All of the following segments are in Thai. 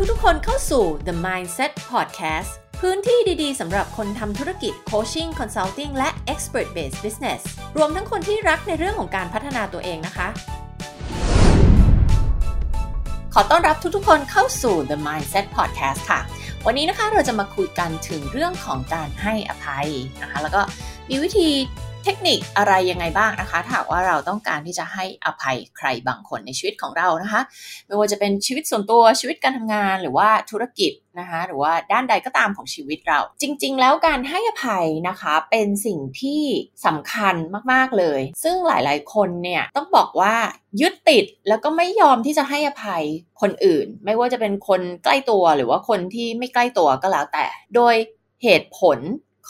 ทุกๆ คนเข้าสู่ The Mindset Podcast พื้นที่ดีๆ สำหรับคนทำธุรกิจ Coaching Consulting และ Expert Based Business รวมทั้งคนที่รักในเรื่องของการพัฒนาตัวเองนะคะ ขอต้อนรับทุกๆ คนเข้าสู่ The Mindset Podcast ค่ะ วันนี้นะคะเราจะมาคุยกันถึงเรื่องของการให้อภัยนะคะ แล้วก็มีวิธี เทคนิคอะไรยังไงบ้างนะคะถ้าว่าเราต้องการที่จะให้อภัยใครบางคนในชีวิตของเรานะคะ ไม่ว่าจะเป็นชีวิตส่วนตัวชีวิตการทำงานหรือว่าธุรกิจนะคะหรือว่าด้านใดก็ตามของชีวิตเรา จริง ๆ แล้วการให้อภัยนะคะเป็นสิ่งที่สำคัญมากๆเลย ซึ่งหลายๆ คนเนี่ยต้องบอกว่ายึดติดแล้วก็ไม่ยอมที่จะให้อภัยคนอื่น ไม่ว่าจะเป็นคนใกล้ตัวหรือว่าคนที่ไม่ใกล้ตัวก็แล้วแต่ โดยเหตุผล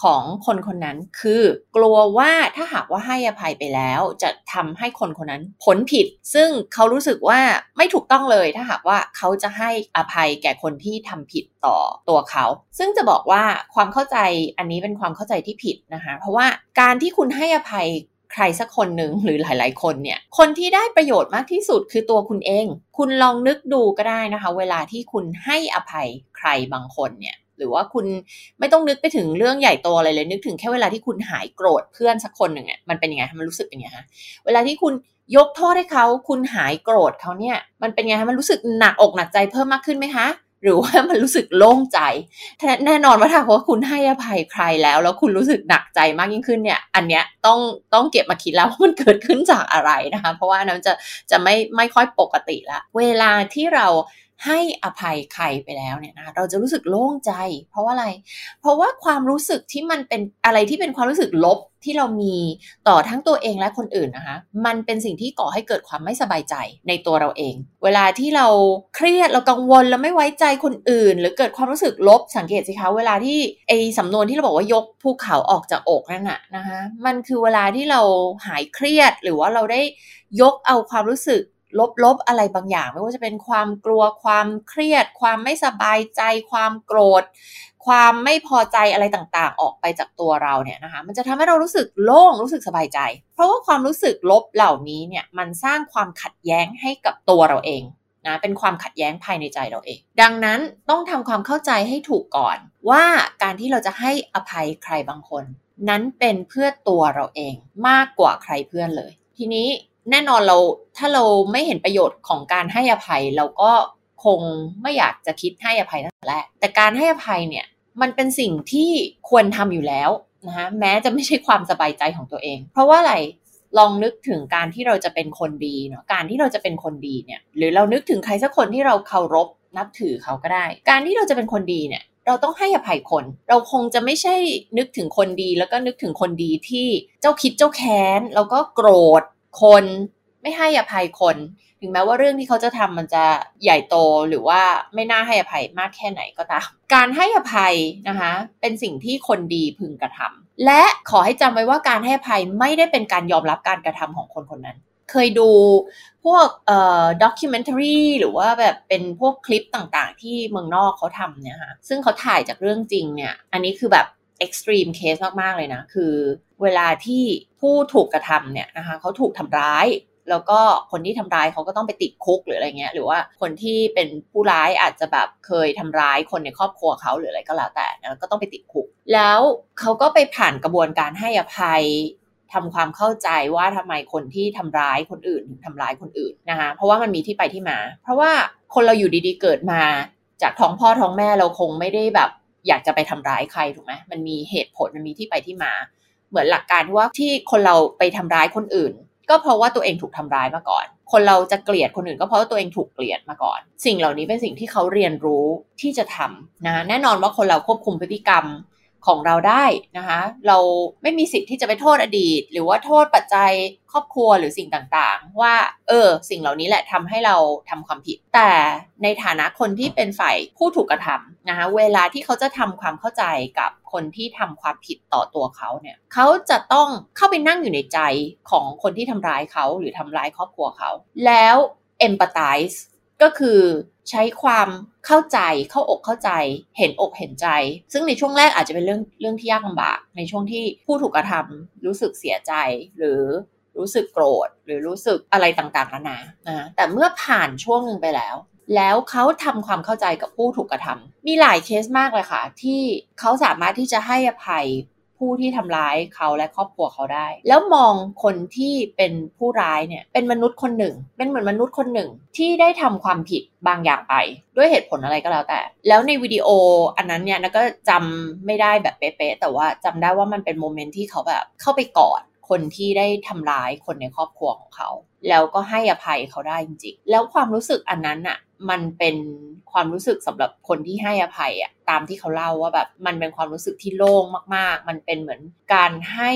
ของคนคนนั้นคือกลัวว่าถ้าหากว่าให้อภัยไปแล้วจะทำให้คนคนนั้นผลผิด ซึ่งเขารู้สึกว่าไม่ถูกต้องเลยถ้าหากว่าเขาจะให้อภัยแก่คนที่ทำผิดต่อตัวเขา ซึ่งจะบอกว่าความเข้าใจอันนี้เป็นความเข้าใจที่ผิดนะคะเพราะว่าการที่คุณให้อภัยใครสักคนหนึ่งหรือหลาย ๆ คนเนี่ย คนที่ได้ประโยชน์มากที่สุดคือตัวคุณเอง คุณลองนึกดูก็ได้นะคะ เวลาที่คุณให้อภัยใครบางคนเนี่ย หรือว่าคุณไม่ต้องนึกไปถึงเรื่องใหญ่โตอะไรเลย นึกถึงแค่เวลาที่คุณหายโกรธเพื่อนสักคนหนึ่งเนี่ยมันเป็นยังไงมันรู้สึกเป็นยังไงฮะเวลาที่คุณยกโทษให้เขาคุณหายโกรธเขาเนี่ย มันเป็นไงฮะมันรู้สึกหนักอกหนักใจเพิ่มมากขึ้นไหมคะหรือว่ามันรู้สึกโล่งใจ แน่นอนว่าถ้าว่าคุณให้อภัยใครแล้ว แล้วคุณรู้สึกหนักใจมากยิ่งขึ้นเนี่ย อันเนี้ยต้องต้องเก็บมาคิดแล้วว่ามันเกิดขึ้นจากอะไรนะคะ เพราะว่านั้นจะจะไม่ไม่ค่อยปกติละ เวลาที่เรา ให้อภัยใครไปแล้วเนี่ยนะเราจะรู้สึกโล่งใจ เพราะว่าอะไร เพราะว่าความรู้สึกที่มันเป็นอะไรที่เป็นความรู้สึกลบที่เรามีต่อทั้งตัวเองและคนอื่นนะคะ มันเป็นสิ่งที่ก่อให้เกิดความไม่สบายใจในตัวเราเอง เวลาที่เราเครียดเรากังวลแล้วไม่ไว้ใจคนอื่น หรือเกิดความรู้สึกลบสังเกตสิคะเวลาที่ไอสำนวนที่เราบอกว่ายกภูเขาออกจากอกนั่นน่ะนะคะมันคือเวลาที่เราหายเครียดหรือว่าเราได้ยกเอาความรู้สึก ลบๆอะไรบางอย่าง ไม่ว่าจะเป็นความกลัวความเครียด ความไม่สบายใจ ความโกรธ ความไม่พอใจอะไรต่างๆ ออกไปจากตัวเราเนี่ยนะคะ มันจะทำให้เรารู้สึกโล่งรู้สึกสบายใจ เพราะว่าความรู้สึกลบเหล่านี้เนี่ยมันสร้างความขัดแย้งให้กับตัวเราเองนะเป็นความขัดแย้งภายในใจเราเอง ดังนั้นต้องทำความเข้าใจให้ถูกก่อน ว่าการที่เราจะให้อภัยใครบางคน นั้นเป็นเพื่อตัวเราเองมากกว่าใครเพื่อนเลย ทีนี้ แน่นอนเราถ้าเราไม่เห็นประโยชน์ของการให้อภัย เราก็คงไม่อยากจะคิดให้อภัยตั้งแต่แรกแต่การให้อภัยเนี่ยมันเป็นสิ่งที่ควรทำอยู่แล้วนะคะแม้จะไม่ใช่ความสบายใจของตัวเอง เพราะว่าอะไรลองนึกถึงการที่เราจะเป็นคนดีเนาะการที่เราจะเป็นคนดีเนี่ยหรือเรานึกถึงใครสักคนที่เราเคารพนับถือเขาก็ได้ การที่เราจะเป็นคนดีเนี่ยเราต้องให้อภัยคน เราคงจะไม่ใช่นึกถึงคนดี แล้วก็นึกถึงคนดีที่เจ้าคิดเจ้าแค้น แล้วก็โกรธ คนไม่ให้อภัยคน ถึงแม้ว่าเรื่องที่เขาจะทำมันจะใหญ่โตหรือว่าไม่น่าให้อภัยมากแค่ไหนก็ตาม การให้อภัยนะคะเป็นสิ่งที่คนดีพึงกระทำและขอให้จำไว้ว่าการให้อภัยไม่ได้เป็นการยอมรับการกระทำของคนคนนั้น เคยดูพวกเอ่อ documentary หรือว่าแบบเป็นพวกคลิปต่างๆ ที่เมืองนอกเขาทำเนี่ยค่ะซึ่งเขาถ่ายจากเรื่องจริงเนี่ย อันนี้คือแบบ extreme case มาก ๆ เลยนะ คือเวลาที่ผู้ถูกกระทำเนี่ยนะคะเขาถูกทำร้าย แล้วก็คนที่ทำร้ายเขาก็ต้องไปติดคุกหรืออะไรเงี้ย หรือว่าคนที่เป็นผู้ร้ายอาจจะแบบเคยทำร้ายคนในครอบครัวเขาหรืออะไรก็แล้วแต่แล้วก็ต้องไปติดคุก แล้วเขาก็ไปผ่านกระบวนการให้อภัยทำความเข้าใจว่าทำไมคนที่ทำร้ายคนอื่นถึงทำร้ายคนอื่นนะคะเพราะว่ามันมีที่ไปที่มา เพราะว่าคนเราอยู่ดีๆเกิดมาจากท้องพ่อท้องแม่เราคงไม่ได้แบบ อยากจะไปทำร้ายใครถูกไหมมันมีเหตุผลมันมีที่ไปที่มา เหมือนหลักการที่ว่าที่คนเราไปทำร้ายคนอื่น ก็เพราะว่าตัวเองถูกทำร้ายมาก่อน คนเราจะเกลียดคนอื่น ก็เพราะว่าตัวเองถูกเกลียดมาก่อน สิ่งเหล่านี้เป็นสิ่งที่เขาเรียนรู้ที่จะทำนะแน่นอนว่าคนเราควบคุมพฤติกรรม ของเราได้นะคะ เราไม่มีสิทธิ์ที่จะไปโทษอดีต หรือว่าโทษปัจจัยครอบครัวหรือสิ่งต่างๆ ว่า เออ สิ่งเหล่านี้แหละทำให้เราทำความผิด แต่ในฐานะคนที่เป็นฝ่ายผู้ถูกกระทำนะคะเวลาที่เขาจะทำความเข้าใจกับคนที่ทำความผิดต่อตัวเขาเนี่ยเขาจะต้องเข้าไปนั่งอยู่ในใจของคนที่ทำร้ายเขาหรือทำร้ายครอบครัวเขา แล้ว empathize ก็คือใช้ความเข้าใจเข้าอกเข้าใจเห็นอกเห็นใจ ซึ่งในช่วงแรกอาจจะเป็นเรื่องเรื่องที่ยากลำบาก ในช่วงที่ผู้ถูกกระทำรู้สึกเสียใจหรือรู้สึกโกรธหรือรู้สึกอะไรต่างๆนานานะแต่เมื่อผ่านช่วงหนึ่งไปแล้ว แล้วเขาทำความเข้าใจกับผู้ถูกกระทำมีหลายเคสมากเลยค่ะ ที่เขาสามารถที่จะให้อภัย ผู้ที่ทำร้ายเขาและครอบครัวเขาได้ แล้วมองคนที่เป็นผู้ร้ายเนี่ยเป็นมนุษย์คนหนึ่ง เป็นเหมือนมนุษย์คนหนึ่งที่ได้ทำความผิดบางอย่างไป ด้วยเหตุผลอะไรก็แล้วแต่ แล้วในวิดีโออันนั้นเนี่ยก็จำไม่ได้แบบเป๊ะๆแต่ว่าจำได้ว่ามันเป็นโมเมนต์ที่เขาแบบเข้าไปกอดคนที่ได้ทำร้ายคนในครอบครัวของเขา แล้วก็ให้อภัยเขาได้จริงๆ แล้วความรู้สึกอันนั้นอะ มันเป็นความรู้สึกสำหรับคนที่ให้อภัยอะตามที่เขาเล่าว่าแบบมันเป็นความรู้สึกที่โล่งมาก ๆ มันเป็นเหมือนการให้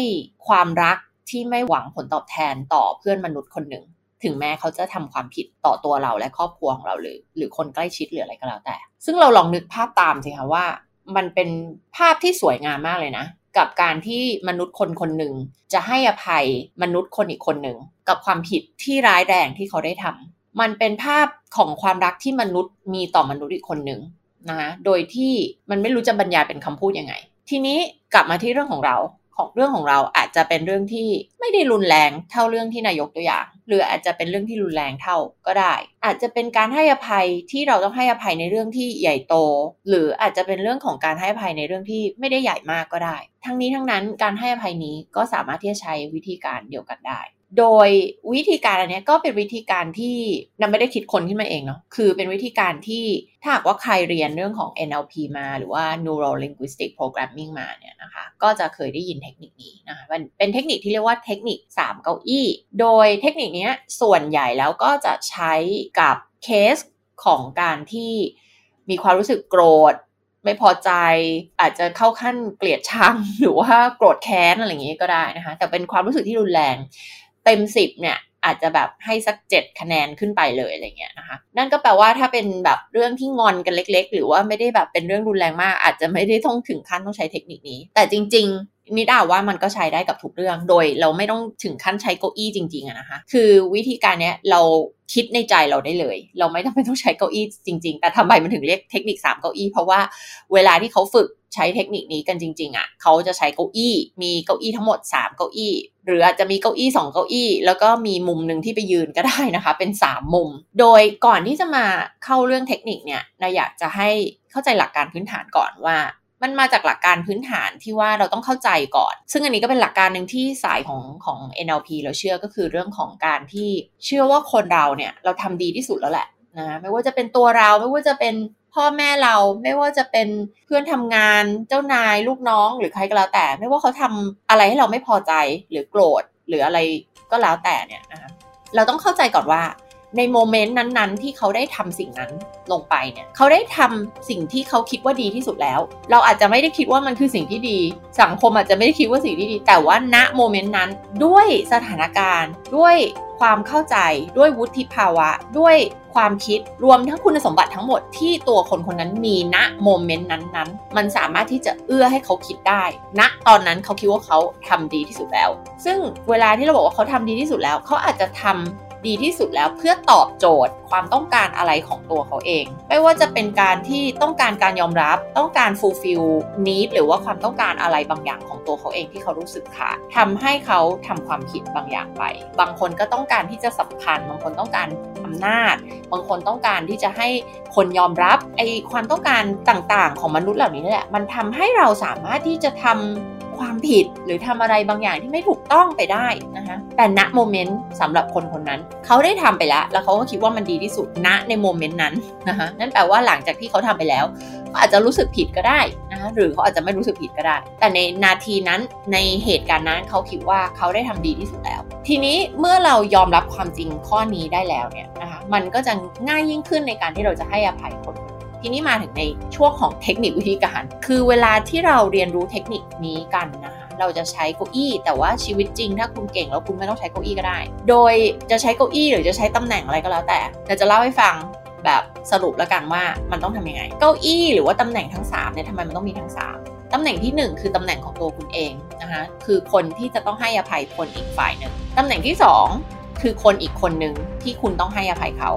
ความรักที่ไม่หวังผลตอบแทนต่อเพื่อนมนุษย์คนหนึ่ง ถึงแม้เขาจะทำความผิดต่อตัวเราและครอบครัวของเราหรือ หรือคนใกล้ชิดหรืออะไรก็แล้วแต่ ซึ่งเราลองนึกภาพตามสิคะว่า มันเป็นภาพที่สวยงามมากเลยนะกับการที่มนุษย์คนคนหนึ่งจะให้อภัยมนุษย์คนอีกคนหนึ่งกับความผิดที่ร้ายแรงที่เขาได้ทำ มันเป็นภาพของความรักที่มนุษย์มีต่อมนุษย์อีกคนหนึ่งนะโดยที่มันไม่รู้จะบรรยายเป็นคำพูดยังไง ทีนี้กลับมาที่เรื่องของเราของเรื่องของเราอาจจะเป็นเรื่องที่ไม่ได้รุนแรงเท่าเรื่องที่นายกตัวอย่าง หรืออาจจะเป็นเรื่องที่รุนแรงเท่าก็ได้ อาจจะเป็นการให้อภัยที่เราต้องให้อภัยในเรื่องที่ใหญ่โต หรืออาจจะเป็นเรื่องของการให้อภัยในเรื่องที่ไม่ได้ใหญ่มากก็ได้ ทั้งนี้ทั้งนั้นการให้อภัยนี้ก็สามารถที่จะใช้วิธีการเดียวกันได้ โดยวิธีการอันนี้ก็เป็นวิธีการที่นันไม่ได้คิดคนขึ้นมาเองเนาะ คือเป็นวิธีการที่ถ้าหากว่าใครเรียนเรื่องของ NLP มาหรือว่า Neuro Linguistic Programming มาเนี่ยนะคะ ก็จะเคยได้ยินเทคนิคนี้นะคะมันเป็นเทคนิคที่เรียกว่าเทคนิค 3 เก้าอี้ โดยเทคนิคนี้ส่วนใหญ่แล้วก็จะใช้กับเคสของการที่มีความรู้สึกโกรธไม่พอใจอาจจะเข้าขั้นเกลียดชังหรือว่าโกรธแค้นอะไรอย่างนี้ก็ได้นะคะ แต่เป็นความรู้สึกที่รุนแรง เต็มสิบเนี่ยอาจจะแบบให้สักเจ็ดคะแนนขึ้นไปเลยอะไรเงี้ยนะคะ นั่นก็แปลว่าถ้าเป็นแบบเรื่องที่งอนกันเล็ก ๆ หรือว่าไม่ได้แบบเป็นเรื่องรุนแรงมาก อาจจะไม่ได้ต้องถึงขั้นต้องใช้เทคนิคนี้ แต่จริง ๆ นิดาว่ามันก็ใช้ได้กับทุกเรื่อง โดยเราไม่ต้องถึงขั้นใช้เก้าอี้จริงๆนะคะ คือวิธีการเนี้ยเราคิดในใจเราได้เลย เราไม่ต้องเป็นต้องใช้เก้าอี้จริง ๆ แต่ทำไมมันถึงเรียกเทคนิค3เก้าอี้เพราะว่าเวลาที่เขาฝึก ใช้เทคนิคนี้กันจริง ๆอะ่ะเขาจะใช้เก้าอี้ มีเก้าอี้ทั้งหมด 3 เก้าอี้ หรืออาจจะมีเก้าอี้ 2 เก้าอี้ แล้วก็มีมุมหนึ่งที่ไปยืนก็ได้นะคะ เป็น 3 มุม โดยก่อนที่จะมาเข้าเรื่องเทคนิคเนี่ยเราอยากจะให้เข้าใจหลักการพื้นฐานก่อนว่ามันมาจากหลักการพื้นฐานที่ว่าเราต้องเข้าใจก่อน ซึ่งอันนี้ก็เป็นหลักการหนึ่งที่สายของของ NLP เราเชื่อก็คือเรื่องของการที่เชื่อว่าคนเราเนี่ยเราทำดีที่สุดแล้วแหละนะไม่ว่าจะเป็นตัวเราไม่ว่าจะเป็น พ่อแม่เราไม่ว่าจะเป็นเพื่อนทำงานเจ้านายลูกน้องหรือใครก็แล้วแต่ ไม่ว่าเขาทำอะไรให้เราไม่พอใจหรือโกรธหรืออะไรก็แล้วแต่เนี่ยนะคะเราต้องเข้าใจก่อนว่าในโมเมนต์นั้นๆ ที่เขาได้ทำสิ่งนั้นลงไปเนี่ยเขาได้ทำสิ่งที่เขาคิดว่าดีที่สุดแล้ว เราอาจจะไม่ได้คิดว่ามันคือสิ่งที่ดี สังคมอาจจะไม่ได้คิดว่าสิ่งที่ดี แต่ว่าณโมเมนต์นั้นด้วยสถานการณ์ ด้วยความเข้าใจด้วยวุฒิภาวะ ด้วย ความคิดรวมทั้งคุณสมบัติทั้งหมดที่ตัวคนคนนั้นมีณโมเมนต์นั้นๆ มันสามารถที่จะเอื้อให้เขาคิดได้ณตอนนั้นเขาคิดว่าเขาทำดีที่สุดแล้ว ซึ่งเวลาที่เราบอกว่าเขาทำดีที่สุดแล้ว เขาอาจจะทำ ดีที่สุดแล้วเพื่อตอบโจทย์ความต้องการอะไรของตัวเขาเอง ไม่ว่าจะเป็นการที่ต้องการการยอมรับ ต้องการ fulfill need หรือว่าความต้องการอะไรบางอย่างของตัวเขาเองที่เขารู้สึกขาดทำให้เขาทำความผิดบางอย่างไป บางคนก็ต้องการที่จะสำคัญ บางคนต้องการอำนาจ บางคนต้องการที่จะให้คนยอมรับไอความต้องการต่างๆ ของมนุษย์เหล่านี้แหละ มันทำให้เราสามารถที่จะทำ ความผิดหรือทำอะไรบางอย่างที่ไม่ถูกต้องไปได้นะคะแต่ณโมเมนต์สำหรับคนคนนั้น เขาได้ทำไปแล้ว แล้วเขาก็คิดว่ามันดีที่สุดณในโมเมนต์นั้นนะคะนั่นแปลว่าหลังจากที่เขาทำไปแล้วเขาอาจจะรู้สึกผิดก็ได้นะคะหรือเขาอาจจะไม่รู้สึกผิดก็ได้ แต่ในนาทีนั้นในเหตุการณ์นั้นเขาคิดว่าเขาได้ทำดีที่สุดแล้ว ทีนี้เมื่อเรายอมรับความจริงข้อนี้ได้แล้วเนี่ยนะคะมันก็จะง่ายยิ่งขึ้นในการที่เราจะให้อภัยคน ทีนี้มาถึงในช่วงของเทคนิควิธีการ คือเวลาที่เราเรียนรู้เทคนิคนี้กันนะคะ เราจะใช้เก้าอี้ แต่ว่าชีวิตจริง ถ้าคุณเก่งแล้วคุณไม่ต้องใช้เก้าอี้ก็ได้ โดยจะใช้เก้าอี้หรือจะใช้ตำแหน่งอะไรก็แล้วแต่เราจะเล่าให้ฟังแบบสรุปแล้วกันว่ามันต้องทำยังไง เก้าอี้หรือว่าตำแหน่งทั้ง3เนี่ยทำไมมันต้องมีทั้ง 3ตำแหน่งที่ 1 คือตำแหน่งของตัวคุณเองนะคะคือคนที่จะต้องให้อภัยคนอีกฝ่ายหนึ่งตำแหน่งที่ 2 คือคนอีกคนหนึ่งที่คุณต้องให้อภัยเขา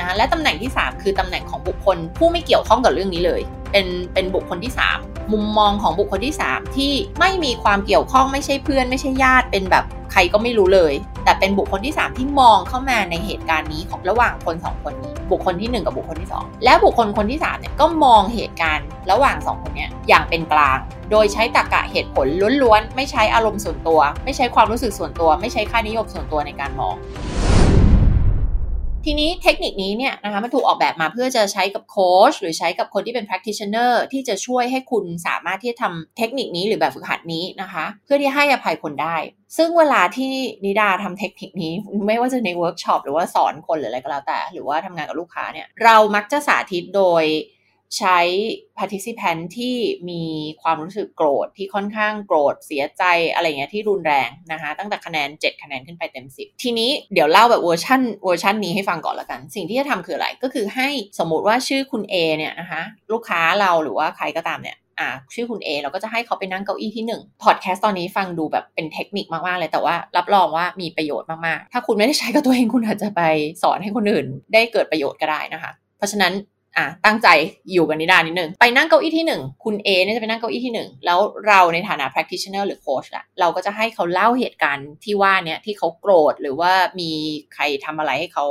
นะและตำแหน่งที่ 3 คือตำแหน่งของบุคคลผู้ไม่เกี่ยวข้องกับเรื่องนี้เลย เป็นเป็นบุคคลที่ 3 มุมมองของบุคคลที่ 3 ที่ไม่มีความเกี่ยวข้องไม่ใช่เพื่อนไม่ใช่ญาติ เป็นแบบใครก็ไม่รู้เลย แต่เป็นบุคคลที่ 3 ที่มองเข้ามาในเหตุการณ์นี้ของระหว่างคน 2 คนนี้ บุคคลที่ 1 กับบุคคลที่ 2 และบุคคลคนที่3เนี่ยก็มองเหตุการณ์ระหว่าง 2 คนนี้อย่างเป็นกลาง โดยใช้ตรรกะเหตุผลล้วนๆไม่ใช้อารมณ์ส่วนตัว ไม่ใช้ความรู้สึกส่วนตัว ไม่ใช้ค่านิยมส่วนตัวในการมอง ทีนี้เทคนิคนี้เนี่ยนะคะมันถูกออกแบบมาเพื่อจะใช้กับโค้ชหรือใช้กับคนที่เป็น practitioner ที่จะช่วยให้คุณสามารถที่จะทำเทคนิคนี้หรือแบบฝึกหัดนี้นะคะ เพื่อที่ให้อภัยคนได้ ซึ่งเวลาที่นิดาทำเทคนิคนี้ ไม่ว่าจะในเวิร์กช็อปหรือว่าสอนคนหรืออะไรก็แล้วแต่ หรือว่าทำงานกับลูกค้าเนี่ยเรามักจะสาธิตโดย ใช้ participant ที่มีความรู้สึกโกรธที่ค่อนข้างโกรธเสียใจอะไรเงี้ยที่รุนแรงนะคะ ตั้งแต่คะแนน 7 คะแนนขึ้นไปเต็ม 10 ทีนี้เดี๋ยวเล่าแบบเวอร์ชันเวอร์ชันนี้ให้ฟังก่อนละกัน สิ่งที่จะทำคืออะไรก็คือให้สมมติว่าชื่อคุณ A เนี่ยนะคะลูกค้าเราหรือว่าใครก็ตามเนี่ยอ่าชื่อคุณ A เราก็จะให้เขาไปนั่งเก้าอี้ที่1พอดแคสต์ตอนนี้ฟังดูแบบเป็นเทคนิคมาก ๆ เลย แต่ว่ารับรองว่ามีประโยชน์มาก ๆ ถ้าคุณไม่ได้ใช้กับตัวเองคุณอาจจะไปสอนให้คนอื่น ได้เกิดประโยชน์ก็ได้นะคะ เพราะฉะนั้น อะตั้งใจอยู่กันนิดานิดนึง ไปนั่งเก้าอี้ที่ 1 คุณ A เนี่ยจะไปนั่งเก้าอี้ที่ 1 แล้วเราในฐานะ practitioner หรือ coach ละเราก็จะให้เขาเล่าเหตุการณ์ที่ว่าเนี่ยที่เขาโกรธหรือว่ามีใครทำอะไรให้เขา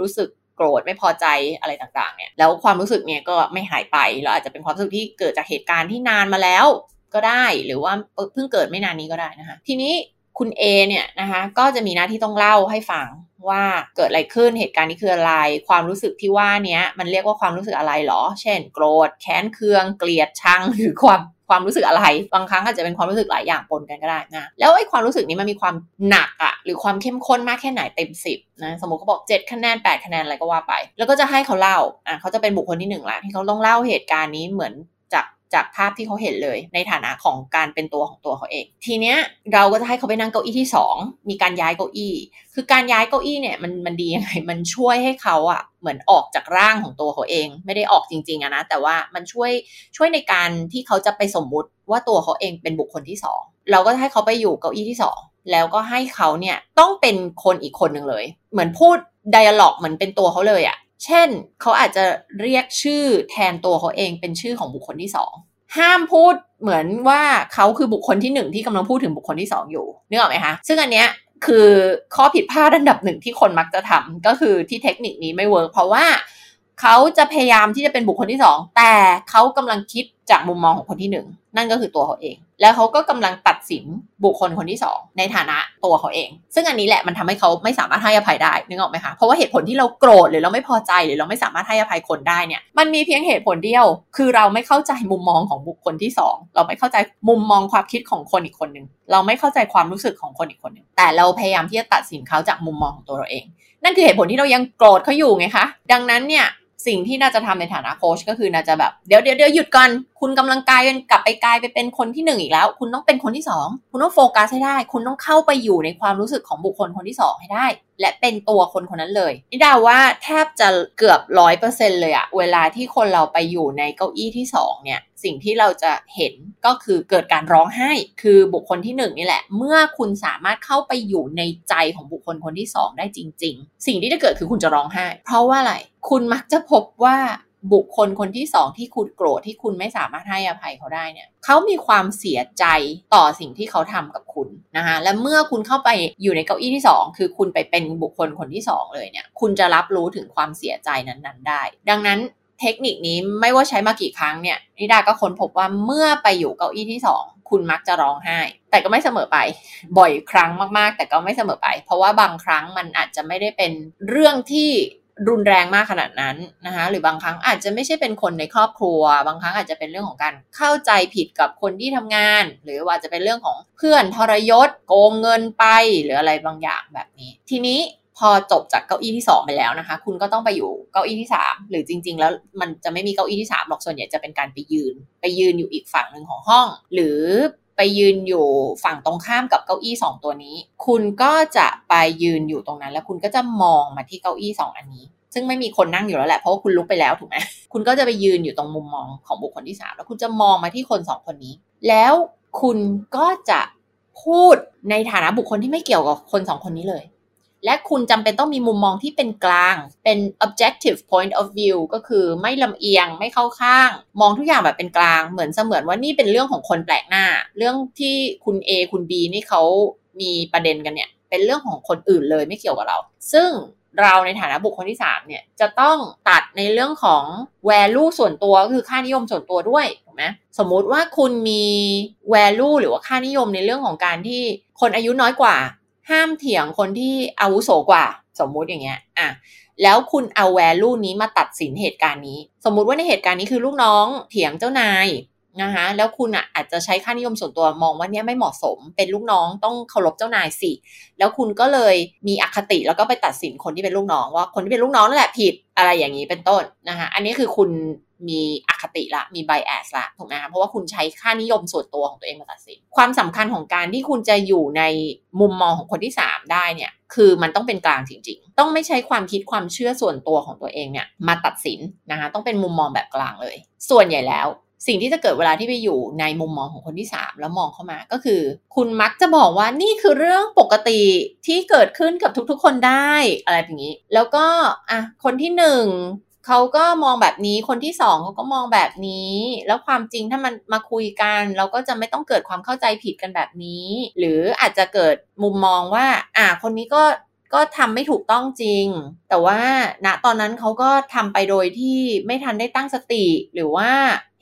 รู้สึกโกรธไม่พอใจอะไรต่างๆเนี่ยแล้วความรู้สึกเนี่ยก็ไม่หายไปแล้วอาจจะเป็นความรู้สึกที่เกิดจากเหตุการณ์ที่นานมาแล้วก็ได้หรือว่าเพิ่งเกิดไม่นานนี้ก็ได้นะคะทีนี้คุณ A เนี่ยนะคะก็จะมีหน้าที่ต้องเล่าให้ฟัง ว่าเกิดอะไรขึ้นเหตุการณ์นี้คืออะไร ความรู้สึกที่ว่าเนี้ยมันเรียกว่าความรู้สึกอะไรหรอ เช่น โกรธแค้นเคืองเกลียดชังหรือความความรู้สึกอะไร บางครั้งอาจจะเป็นความรู้สึกหลายอย่างปนกันก็ได้นะแล้วไอ้ความรู้สึกนี้มันมีความหนักอะหรือความเข้มข้นมากแค่ไหนเต็มสิบนะสมมติเขาบอก 7 คะแนน 8 คะแนนอะไรก็ว่าไป แล้วก็จะให้เขาเล่าอะเขาจะเป็นบุคคลที่หนึ่งละที่เขาต้องเล่าเหตุการณ์นี้เหมือน จากภาพที่เขาเห็นเลย ในฐานะของการเป็นตัวของตัวเขาเอง ทีเนี้ยเราก็จะให้เขาไปนั่งเก้าอี้ที่ 2 มีการย้ายเก้าอี้ คือการย้ายเก้าอี้เนี่ยมันมันดียังไงมันช่วยให้เขาอะเหมือนออกจากร่างของตัวเขาเอง ไม่ได้ออกจริงๆอะนะแต่ว่ามันช่วยช่วยในการที่เขาจะไปสมมุติว่าตัวเขาเองเป็นบุคคลที่ 2 เราก็ให้เขาไปอยู่เก้าอี้ที่ 2 แล้วก็ให้เขาเนี่ยต้องเป็นคนอีกคนหนึ่งเลย เหมือนพูด dialogue เหมือนเป็นตัวเขาเลยอะ เช่น เขาอาจจะเรียกชื่อแทนตัวเขาเองเป็นชื่อของบุคคลที่2ห้ามพูดเหมือนว่าเขาคือบุคคลที่หนึ่งที่กำลังพูดถึงบุคคลที่สองอยู่นึกออกไหมคะซึ่งอันเนี้ยคือข้อผิดพลาดอันดับหนึ่งที่คนมักจะทำก็คือที่เทคนิคนี้ไม่ work เพราะว่าเขาจะพยายามที่จะเป็นบุคคลที่สองแต่เขากำลังคิดจากมุมมองของคนที่หนึ่งนั่นก็คือตัวเขาเอง แล้วเขาก็กำลังตัดสินบุคคลคนที่ 2 ในฐานะตัวเขาเอง ซึ่งอันนี้แหละมันทำให้เขาไม่สามารถให้อภัยได้นึกออกไหมคะเพราะว่าเหตุผลที่เราโกรธหรือเราไม่พอใจหรือเราไม่สามารถให้อภัยคนได้เนี่ยมันมีเพียงเหตุผลเดียว คือเราไม่เข้าใจมุมมองของบุคคลที่ 2 เราไม่เข้าใจมุมมองความคิดของคนอีกคนหนึ่งเราไม่เข้าใจความรู้สึกของคนอีกคนหนึ่งแต่เราพยายามที่จะตัดสินเขาจากมุมมองของตัวเราเอง นั่นคือเหตุผลที่เรายังโกรธเขาอยู่ไงคะดังนั้นเนี่ย สิ่งที่น่าจะทำในฐานะโค้ชก็คือน่าจะแบบเดี๋ยวเดี๋ยวเดี๋ยวหยุดก่อนคุณกำลังกลายเป็นกลับไปกลายไปเป็นคนที่หนึ่งอีกแล้ว คุณต้องเป็นคนที่สองคุณต้องโฟกัสให้ได้ คุณต้องเข้าไปอยู่ในความรู้สึกของบุคคลคนที่สองให้ได้และเป็นตัวคนคนนั้นเลยนี่ดาว่าแทบจะเกือบร้อยเปอร์เซ็นเลยอะเวลาที่คนเราไปอยู่ในเก้าอี้ที่สองเนี่ย สิ่งที่เราจะเห็นก็คือเกิดการร้องไห้ คือบุคคลที่1นี่แหละ เมื่อคุณสามารถเข้าไปอยู่ในใจของบุคคลคนที่2ได้จริง ๆ สิ่งที่จะเกิดคือคุณจะร้องไห้ เพราะว่าอะไร คุณมักจะพบว่า บุคคลคนที่สองที่คุณโกรธที่คุณไม่สามารถให้อภัยเขาได้เนี่ยเขามีความเสียใจต่อสิ่งที่เขาทำกับคุณนะคะและเมื่อคุณเข้าไปอยู่ในเก้าอี้ที่2คือคุณไปเป็นบุคคลคนที่2เลยเนี่ย คุณจะรับรู้ถึงความเสียใจนั้นๆ ได้ ดังนั้นเทคนิคนี้ไม่ว่าใช้มากี่ครั้งเนี่ยนิดาก็ค้นพบว่าเมื่อไปอยู่เก้าอี้ที่2คุณมักจะร้องไห้ แต่ก็ไม่เสมอไป บ่อยครั้งมากๆ แต่ก็ไม่เสมอไป เพราะว่าบางครั้งมันอาจจะไม่ได้เป็นเรื่องที่ รุนแรงมากขนาดนั้นนะคะหรือบางครั้งอาจจะไม่ใช่เป็นคนในครอบครัว บางครั้งอาจจะเป็นเรื่องของการเข้าใจผิดกับคนที่ทำงาน หรือว่าจะเป็นเรื่องของเพื่อนทรยศโกงเงินไปหรืออะไรบางอย่างแบบนี้ ทีนี้พอจบจากเก้าอี้ที่ 2 ไปแล้วนะคะ คุณก็ต้องไปอยู่เก้าอี้ที่ 3 หรือจริง ๆ แล้วมันจะไม่มีเก้าอี้ที่3หรอกส่วนใหญ่จะเป็นการไปยืน ไปยืนอยู่อีกฝั่งหนึ่งของห้อง หรือ ไปยืนอยู่ฝั่งตรงข้ามกับเก้าอี้สองตัวนี้ คุณก็จะไปยืนอยู่ตรงนั้น แล้วคุณก็จะมองมาที่เก้าอี้สองอันนี้ ซึ่งไม่มีคนนั่งอยู่แล้วแหละเพราะว่าคุณลุกไปแล้วถูกไหมคุณก็จะไปยืนอยู่ตรงมุมมองของบุคคลที่สามแล้วคุณจะมองมาที่คนสองคนนี้ แล้วคุณก็จะพูดในฐานะบุคคลที่ไม่เกี่ยวกับคนสองคนนี้เลย และคุณจำเป็นต้องมีมุมมองที่เป็นกลาง เป็น objective point of view ก็คือไม่ลำเอียงไม่เข้าข้าง มองทุกอย่างแบบเป็นกลาง เหมือนเสมือนว่านี่เป็นเรื่องของคนแปลกหน้า เรื่องที่คุณ A คุณ B นี่เขามีประเด็นกันเนี่ย เป็นเรื่องของคนอื่นเลยไม่เกี่ยวกับเรา ซึ่งเราในฐานะบุคคลที่ 3 เนี่ย จะต้องตัดในเรื่องของ value ส่วนตัวก็คือค่านิยมส่วนตัวด้วยถูกไหมสมมุติว่าคุณมี value หรือว่าค่านิยมในเรื่องของการที่คนอายุน้อยกว่า ห้ามเถียงคนที่อาวุโสกว่า สมมุติอย่างเงี้ยอะแล้วคุณเอา value นี้มาตัดสินเหตุการณ์นี้ สมมุติว่าในเหตุการณ์นี้คือลูกน้องเถียงเจ้านายนะคะแล้วคุณอะอาจจะใช้ค่านิยมส่วนตัวมองว่าเนี้ยไม่เหมาะสม เป็นลูกน้องต้องเคารพเจ้านายสิ แล้วคุณก็เลยมีอคติแล้วก็ไปตัดสินคนที่เป็นลูกน้องว่าคนที่เป็นลูกน้องนั่นแหละผิดอะไรอย่างนี้เป็นต้นนะคะอันนี้คือคุณ มีอคติละมีไบแอสละถูกไหมคะเพราะว่าคุณใช้ค่านิยมส่วนตัวของตัวเองมาตัดสิน ความสำคัญของการที่คุณจะอยู่ในมุมมองของคนที่ 3 ได้เนี่ยคือมันต้องเป็นกลางจริง ๆ ต้องไม่ใช้ความคิดความเชื่อส่วนตัวของตัวเองเนี่ยมาตัดสินนะคะต้องเป็นมุมมองแบบกลางเลย ส่วนใหญ่แล้วสิ่งที่จะเกิดเวลาที่ไปอยู่ในมุมมองของคนที่ 3 แล้วมองเข้ามาก็คือ คุณมักจะบอกว่านี่คือเรื่องปกติที่เกิดขึ้นกับทุกๆ คนได้อะไรแบบนี้ แล้วก็อะคนที่หนึ่ง เขาก็มองแบบนี้คนที่สองเขาก็มองแบบนี้ แล้วความจริงถ้ามันมาคุยกัน เราก็จะไม่ต้องเกิดความเข้าใจผิดกันแบบนี้ หรืออาจจะเกิดมุมมองว่า อะคนนี้ก็ก็ทำไม่ถูกต้องจริง แต่ว่าณตอนนั้นเขาก็ทำไปโดยที่ไม่ทันได้ตั้งสติ หรือว่า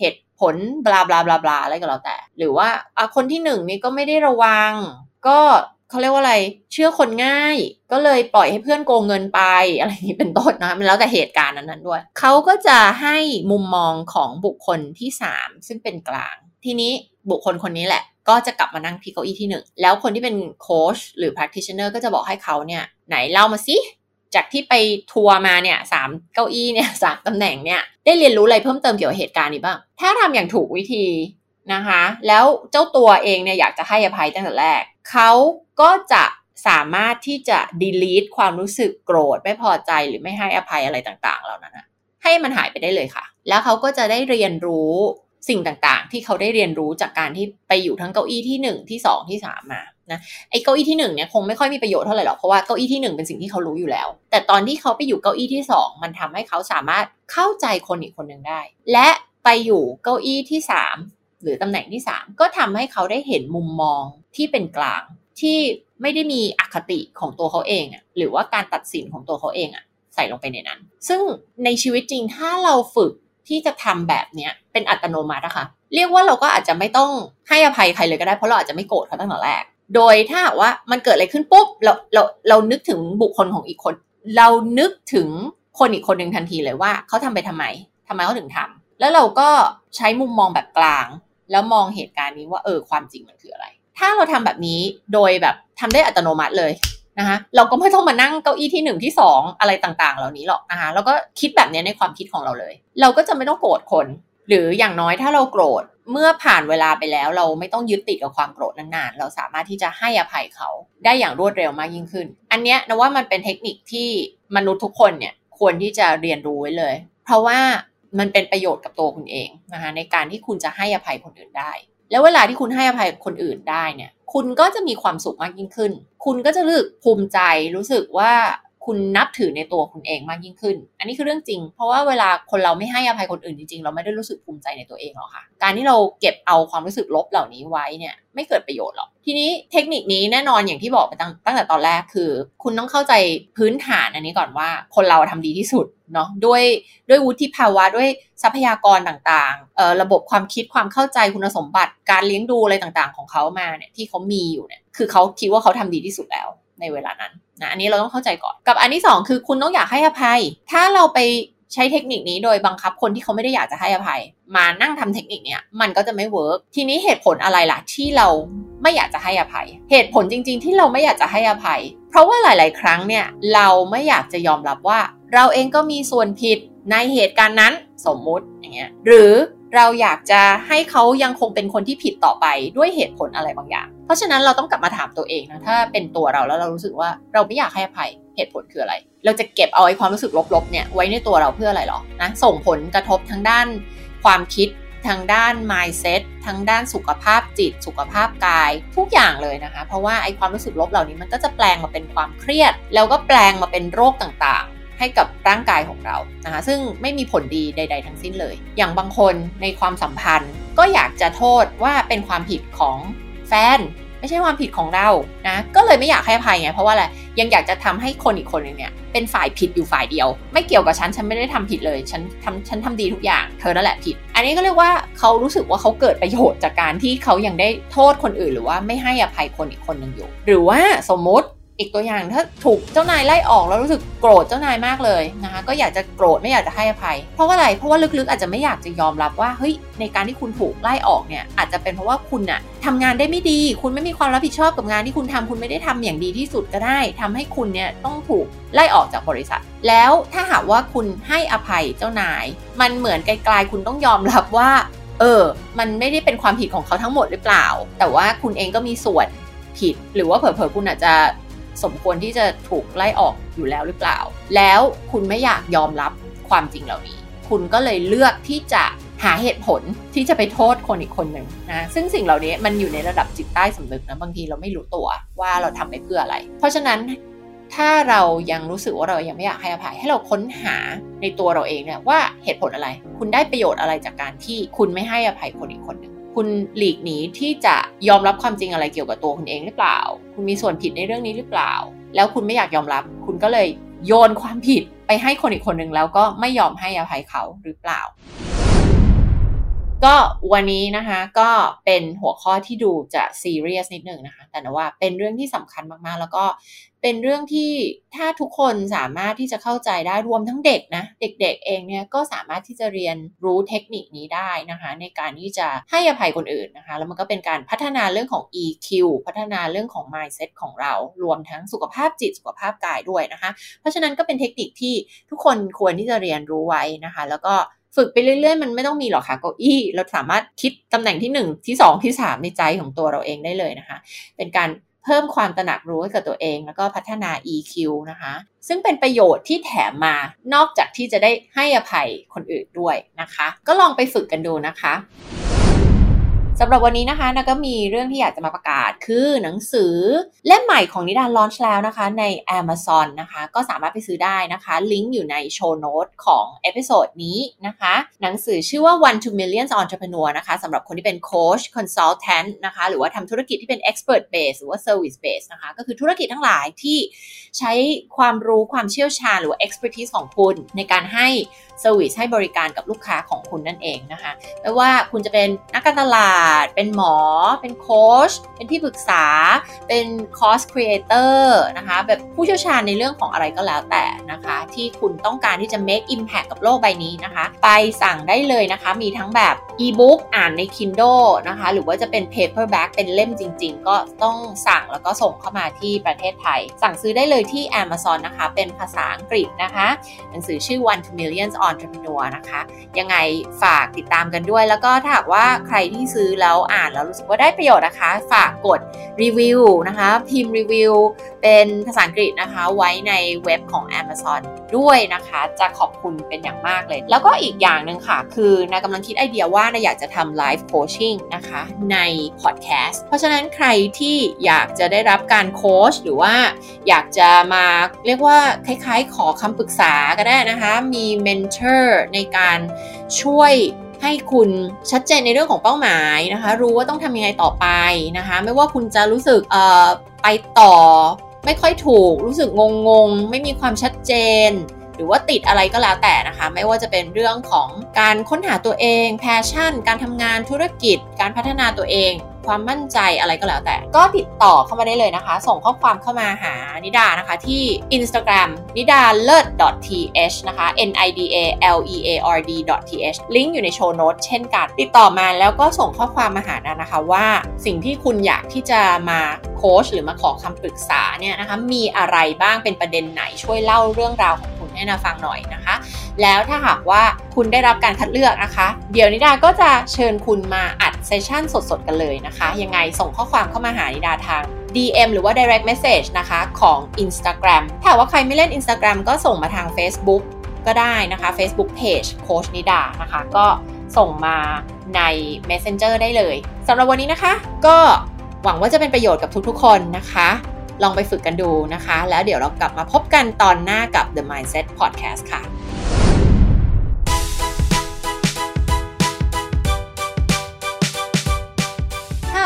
เหตุผลบลาบลาบลาบลาอะไรก็แล้วแต่ หรือว่าคนที่หนึ่งนี่ก็ไม่ได้ระวัง ก็ เขาเรียกว่าอะไร เชื่อคนง่าย ก็เลยปล่อยให้เพื่อนโกงเงินไป อะไรอย่างนี้เป็นต้นนะมันแล้วแต่เหตุการณ์นั้นๆด้วย เขาก็จะให้มุมมองของบุคคลที่ 3 ซึ่งเป็นกลาง ทีนี้บุคคลคนนี้แหละ ก็จะกลับมานั่งที่เก้าอี้ที่ 1 แล้วคนที่เป็นโค้ชหรือ practitioner ก็จะบอกให้เขาเนี่ยไหนเล่ามาสิจากที่ไปทัวร์มาเนี่ยสามเก้าอี้เนี่ยสามตำแหน่งเนี่ยได้เรียนรู้อะไรเพิ่มเติมเกี่ยวกับเหตุการณ์นี้บ้าง ถ้าทำอย่างถูกวิธีนะคะ แล้วเจ้าตัวเองเนี่ยอยากจะให้อภัยตั้งแต่แรก เขา ก็จะสามารถที่จะ delete ความรู้สึกโกรธไม่พอใจหรือไม่ให้อภัยอะไรต่างๆ เหล่านั้นนะให้มันหายไปได้เลยค่ะ แล้วเขาก็จะได้เรียนรู้สิ่งต่างๆ ที่เขาได้เรียนรู้จากการที่ไปอยู่ทั้งเก้าอี้ที่ 1 ที่ 2 ที่ 3 มานะไอ้เก้าอี้ที่1เนี่ยคงไม่ค่อยมีประโยชน์เท่าไหร่หรอกเพราะว่าเก้าอี้ที่ 1 เป็นสิ่งที่เขารู้อยู่แล้ว แต่ตอนที่เขาไปอยู่เก้าอี้ที่ 2 มันทำให้เขาสามารถเข้าใจคนอีกคนหนึ่งได้ และไปอยู่เก้าอี้ที่ 3 หรือตำแหน่งที่ 3 ก็ทำให้เขาได้เห็นมุมมองที่เป็นกลาง ที่ไม่ได้มีอคติของตัวเขาเองอะหรือว่าการตัดสินของตัวเขาเองอะใส่ลงไปในนั้น ซึ่งในชีวิตจริงถ้าเราฝึกที่จะทำแบบเนี้ยเป็นอัตโนมัติอะคะเรียกว่าเราก็อาจจะไม่ต้องให้อภัยใครเลยก็ได้เพราะเราอาจจะไม่โกรธเขาตั้งแต่แรก โดยถ้าว่ามันเกิดอะไรขึ้นปุ๊บเราเราเรานึกถึงบุคคลของอีกคน เรานึกถึงคนอีกคนหนึ่งทันทีเลยว่าเขาทำไปทำไมทำไมเขาถึงทำแล้วเราก็ใช้มุมมองแบบกลาง แล้วมองเหตุการณ์นี้ว่าเออความจริงมันคืออะไร ถ้าเราทำแบบนี้โดยแบบทำได้อัตโนมัติเลยนะคะเราก็ไม่ต้องมานั่งเก้าอี้ที่ 1 ที่ 2 อะไรต่างๆ เหล่านี้หรอกนะคะแล้วก็คิดแบบนี้ในความคิดของเราเลย เราก็จะไม่ต้องโกรธคน หรืออย่างน้อยถ้าเราโกรธเมื่อผ่านเวลาไปแล้ว เราไม่ต้องยึดติดกับความโกรธนานๆ เราสามารถที่จะให้อภัยเขาได้อย่างรวดเร็วมากยิ่งขึ้น อันเนี้ยนะว่ามันเป็นเทคนิคที่มนุษย์ทุกคนเนี่ยควรที่จะเรียนรู้ไว้เลย เพราะว่ามันเป็นประโยชน์กับตัวคุณเองนะคะในการที่คุณจะให้อภัยคนอื่นได้ แล้วเวลาที่คุณให้อภัยคนอื่นได้เนี่ย คุณก็จะมีความสุขมากยิ่งขึ้น คุณก็จะรู้สึกภูมิใจรู้สึกว่า คุณนับถือในตัวคุณเองมากยิ่งขึ้น อันนี้คือเรื่องจริง เพราะว่าเวลาคนเราไม่ให้อภัยคนอื่นจริงๆ เราไม่ได้รู้สึกภูมิใจในตัวเองหรอกค่ะ การที่เราเก็บเอาความรู้สึกลบเหล่านี้ไว้เนี่ยไม่เกิดประโยชน์หรอก ทีนี้เทคนิคนี้แน่นอนอย่างที่บอกไปตั้งตั้งแต่ตอนแรกคือ คุณต้องเข้าใจพื้นฐานอันนี้ก่อนว่า คนเราทำดีที่สุดเนาะด้วยด้วยวุฒิภาวะด้วยทรัพยากรต่างๆเอ่อระบบความคิดความเข้าใจคุณสมบัติการเลี้ยงดูอะไรต่างๆ ของเขามาเนี่ยที่เขามีอยู่เนี่ยคือเขาคิดว่าเขาทำดีที่สุดแล้ว ในเวลานั้นนะอันนี้เราต้องเข้าใจก่อน กับอันที่ 2 คือคุณต้องอยากให้อภัย ถ้าเราไปใช้เทคนิคนี้โดยบังคับคนที่เขาไม่ได้อยากจะให้อภัย มานั่งทำเทคนิคเนี้ยมันก็จะไม่เวิร์กทีนี้เหตุผลอะไรล่ะที่เราไม่อยากจะให้อภัย เหตุผลจริง ๆ ที่เราไม่อยากจะให้อภัย เพราะว่าหลาย ๆ ครั้งเนี่ยเราไม่อยากจะยอมรับว่า เราเองก็มีส่วนผิดในเหตุการณ์นั้นสมมุติอย่างเงี้ยหรือเราอยากจะให้เขายังคงเป็นคนที่ผิดต่อไปด้วยเหตุผลอะไรบางอย่าง ราะฉะนั้นเราต้องกลับมาถามตัวเองนะถ้าเป็นตัวเราแล้วเรารู้สึกว่าเราไม่อยากให้อภัยเหตุผลคืออะไร เราจะเก็บเอาไอ้ความรู้สึกลบๆเนี่ยไว้ในตัวเราเพื่ออะไรหรอนะส่งผลกระทบทางด้านความคิดทางด้าน mindset ทั้งด้านสุขภาพจิต สุขภาพกาย ทุกอย่างเลยนะคะ เพราะว่าไอความรู้สึกลบเหล่านี้มันก็จะแปลงมาเป็นความเครียด แล้วก็แปลงมาเป็นโรคต่างๆ ให้กับร่างกายของเรานะคะ ซึ่งไม่มีผลดีใด ๆ ทั้งสิ้นเลย อย่างบางคนในความสัมพันธ์ก็อยากจะโทษว่าเป็นความผิดของ แฟน ไม่ใช่ความผิดของเรานะ ก็เลยไม่อยากให้อภัยไงเพราะว่าอะไรยังอยากจะทำให้คนอีกคนนึงเนี่ยเป็นฝ่ายผิดอยู่ฝ่ายเดียว ไม่เกี่ยวกับฉันฉันไม่ได้ทำผิดเลย ฉันทำฉันทำดีทุกอย่างเธอนั่นแหละผิด อันนี้ก็เรียกว่าเขารู้สึกว่าเขาเกิดประโยชน์จากการที่เขายังได้โทษคนอื่น หรือว่าไม่ให้อภัยคนอีกคนหนึ่งอยู่ หรือว่าสมมติ อีกตัวอย่างถ้าถูกเจ้านายไล่ออกแล้วรู้สึกโกรธเจ้านายมากเลยนะคะก็อยากจะโกรธไม่อยากจะให้อภัย เพราะว่าอะไรเพราะว่าลึกๆอาจจะไม่อยากจะยอมรับว่าเฮ้ยในการที่คุณถูกไล่ออกเนี่ยอาจจะเป็นเพราะว่าคุณอะทำงานได้ไม่ดี คุณไม่มีความรับผิดชอบกับงานที่คุณทำคุณไม่ได้ทำอย่างดีที่สุดก็ได้ทำให้คุณเนี่ยต้องถูกไล่ออกจากบริษัท แล้วถ้าหากว่าคุณให้อภัยเจ้านาย มันเหมือนไกลๆคุณต้องยอมรับว่า เออ มันไม่ได้เป็นความผิดของเขาทั้งหมดหรือเปล่า แต่ว่าคุณเองก็มีส่วนผิด หรือว่าเผลอๆคุณอาจจะ สมควรที่จะถูกไล่ออกอยู่แล้วหรือเปล่า แล้วคุณไม่อยากยอมรับความจริงเหล่านี้ คุณก็เลยเลือกที่จะหาเหตุผลที่จะไปโทษคนอีกคนหนึ่งนะซึ่งสิ่งเหล่านี้มันอยู่ในระดับจิตใต้สำนึกนะบางทีเราไม่รู้ตัวว่าเราทำไปเพื่ออะไร เพราะฉะนั้นถ้าเรายังรู้สึกว่าเรายังไม่อยากให้อภัยให้เราค้นหาในตัวเราเองเนี่ยว่าเหตุผลอะไร คุณได้ประโยชน์อะไรจากการที่คุณไม่ให้อภัยคนอีกคนหนึ่ง คุณหลีกหนีที่จะยอมรับความจริงอะไรเกี่ยวกับตัวคุณเองหรือเปล่า คุณมีส่วนผิดในเรื่องนี้หรือเปล่า แล้วคุณไม่อยากยอมรับ คุณก็เลยโยนความผิดไปให้คนอีกคนหนึ่งแล้วก็ไม่ยอมให้อภัยเขาหรือเปล่า ก็วันนี้นะคะก็เป็นหัวข้อที่ดูจะซีเรียสนิดหนึ่งนะคะ แต่ว่าเป็นเรื่องที่สำคัญมากๆ แล้วก็ เป็นเรื่องที่ถ้าทุกคนสามารถที่จะเข้าใจได้รวมทั้งเด็กนะ เด็กๆเองเนี่ยก็สามารถที่จะเรียนรู้เทคนิคนี้ได้นะคะ ในการที่จะให้อภัยคนอื่นนะคะ แล้วมันก็เป็นการพัฒนาเรื่องของ EQ พัฒนาเรื่องของ mindset ของเรา รวมทั้งสุขภาพจิตสุขภาพกายด้วยนะคะ เพราะฉะนั้นก็เป็นเทคนิคที่ทุกคนควรที่จะเรียนรู้ไว้นะคะ แล้วก็ฝึกไปเรื่อยๆ มันไม่ต้องมีหรอกค่ะเก้าอี้ เราสามารถคิดตำแหน่งที่ 1 ที่ 2 ที่ 3 ในใจของตัวเราเองได้เลยนะคะ เป็นการ เพิ่มความตระหนักรู้ให้กับตัวเอง แล้วก็พัฒนา EQ นะคะ ซึ่งเป็นประโยชน์ที่แถมมานอกจากที่จะได้ให้อภัยคนอื่นด้วยนะคะ ก็ลองไปฝึกกันดูนะคะ สำหรับวันนี้นะคะนะก็มีเรื่องที่อยากจะมาประกาศคือหนังสือเล่มใหม่ของนิดา launch แล้วนะคะใน Amazon นะคะ ก็สามารถไปซื้อได้นะคะ ลิงก์อยู่ใน show note ของ episode นี้นะคะ หนังสือชื่อว่า One to Millions Entrepreneur นะคะสำหรับคนที่เป็นโค้ช consultant นะคะ หรือว่าทำธุรกิจที่เป็น expert base หรือว่า service base นะคะ ก็คือธุรกิจทั้งหลายที่ใช้ความรู้ความเชี่ยวชาญหรือว่า expertise ของคุณในการให้service ให้บริการกับลูกค้าของคุณนั่นเองนะคะไม่ว่าคุณจะเป็นนักการตลาดเป็นหมอ เป็นโค้ช เป็นที่ปรึกษา เป็น course creator นะคะ แบบผู้เชี่ยวชาญในเรื่องของอะไรก็แล้วแต่นะคะ ที่คุณต้องการที่จะ make impact กับโลกใบนี้นะคะ ไปสั่งได้เลยนะคะ มีทั้งแบบอีบุ๊กอ่านใน Kindle นะคะ หรือว่าจะเป็น paperback เป็นเล่มจริง ๆ ก็ต้องสั่งแล้วก็ส่งเข้ามาที่ประเทศไทย สั่งซื้อได้เลยที่ Amazon นะคะ เป็นภาษาอังกฤษนะคะ หนังสือชื่อ One to Millions Entrepreneur นะคะ ยังไงฝากติดตามกันด้วย แล้วก็ถ้าหากว่าใครที่ซื้อแล้วอ่านแล้วรู้สึกว่าได้ประโยชน์นะคะ ฝากกดรีวิวนะคะ พิมพ์รีวิวเป็นภาษาอังกฤษนะคะ ไว้ในเว็บของ Amazon ด้วยนะคะ จะขอบคุณเป็นอย่างมากเลย แล้วก็อีกอย่างหนึ่งค่ะ คือนากำลังคิดไอเดียว่านาอยากจะทำ live coaching นะคะในพอดแคสต์เพราะฉะนั้นใครที่อยากจะได้รับการโคชหรือว่าอยากจะมาเรียกว่าคล้ายๆ ขอคำปรึกษาก็ได้นะคะ มี mentor ในการช่วย ให้คุณชัดเจนในเรื่องของเป้าหมายนะคะ รู้ว่าต้องทำยังไงต่อไปนะคะ ไม่ว่าคุณจะรู้สึกไปต่อไม่ค่อยถูก รู้สึกงงๆไม่มีความชัดเจน หรือว่าติดอะไรก็แล้วแต่นะคะ ไม่ว่าจะเป็นเรื่องของการค้นหาตัวเอง passion การทำงานธุรกิจ การพัฒนาตัวเอง ความมั่นใจอะไรก็แล้วแต่ ก็ติดต่อเข้ามาได้เลยนะคะ ส่งข้อความเข้ามาหานิดานะคะ ที่ Instagram นิดาเลิศ th นะคะ n i d a l e a r d th ลิงก์อยู่ในโชว์โน้ตเช่นกัน ติดต่อมาแล้วก็ส่งข้อความมาหานานะคะว่าสิ่งที่คุณอยากที่จะมา โค้ชหรือมาขอคำปรึกษาเนี่ยนะคะมีอะไรบ้างเป็นประเด็นไหนช่วยเล่าเรื่องราวของคุณให้นาฟังหน่อยนะคะ แล้วถ้าหากว่าคุณได้รับการคัดเลือกนะคะ เดี๋ยวนิดาก็จะเชิญคุณมาอัดเซสชั่นสดๆกันเลยนะคะ ยังไงส่งข้อความเข้ามาหานิดาทาง DM หรือว่า direct message นะคะของ Instagram ถ้าว่าใครไม่เล่น Instagram ก็ส่งมาทาง Facebook ก็ได้นะคะ Facebook Page โคชนิดานะคะ ก็ส่งมาใน Messenger ได้เลยสำหรับวันนี้นะคะ ก็ หวังว่าจะเป็นประโยชน์กับทุกๆ คนนะคะ ลองไปฝึกกันดูนะคะ แล้วเดี๋ยวเรากลับมาพบกันตอนหน้ากับ The Mindset Podcast ค่ะ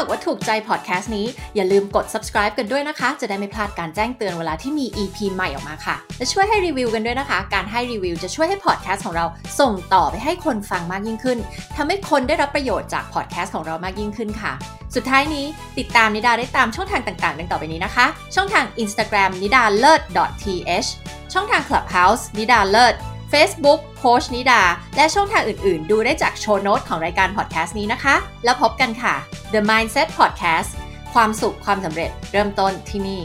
ากว่าถูกใจพอดแคสต์นี้ อย่าลืมกด subscribe กันด้วยนะคะ จะได้ไม่พลาดการแจ้งเตือนเวลาที่มี EP ใหม่ออกมาค่ะ และช่วยให้รีวิวกันด้วยนะคะ การให้รีวิวจะช่วยให้พอดแคสต์ของเราส่งต่อไปให้คนฟังมากยิ่งขึ้นทำให้คนได้รับประโยชน์จากพอดแคสต์ของเรามากยิ่งขึ้นค่ะ สุดท้ายนี้ติดตามนิดาได้ตามช่องทางต่างๆ ดังต่อไปนี้นะคะ ช่องทาง Instagram นิดาเลิศ .th ช่องทาง Clubhouse นิดาเลิศ Facebook โคชนิดา และช่องทางอื่นๆ ดูได้จาก show note ของรายการพอดแคสต์นี้นะคะ แล้วพบกันค่ะ The Mindset Podcast ความสุขความสำเร็จเริ่มต้นที่นี่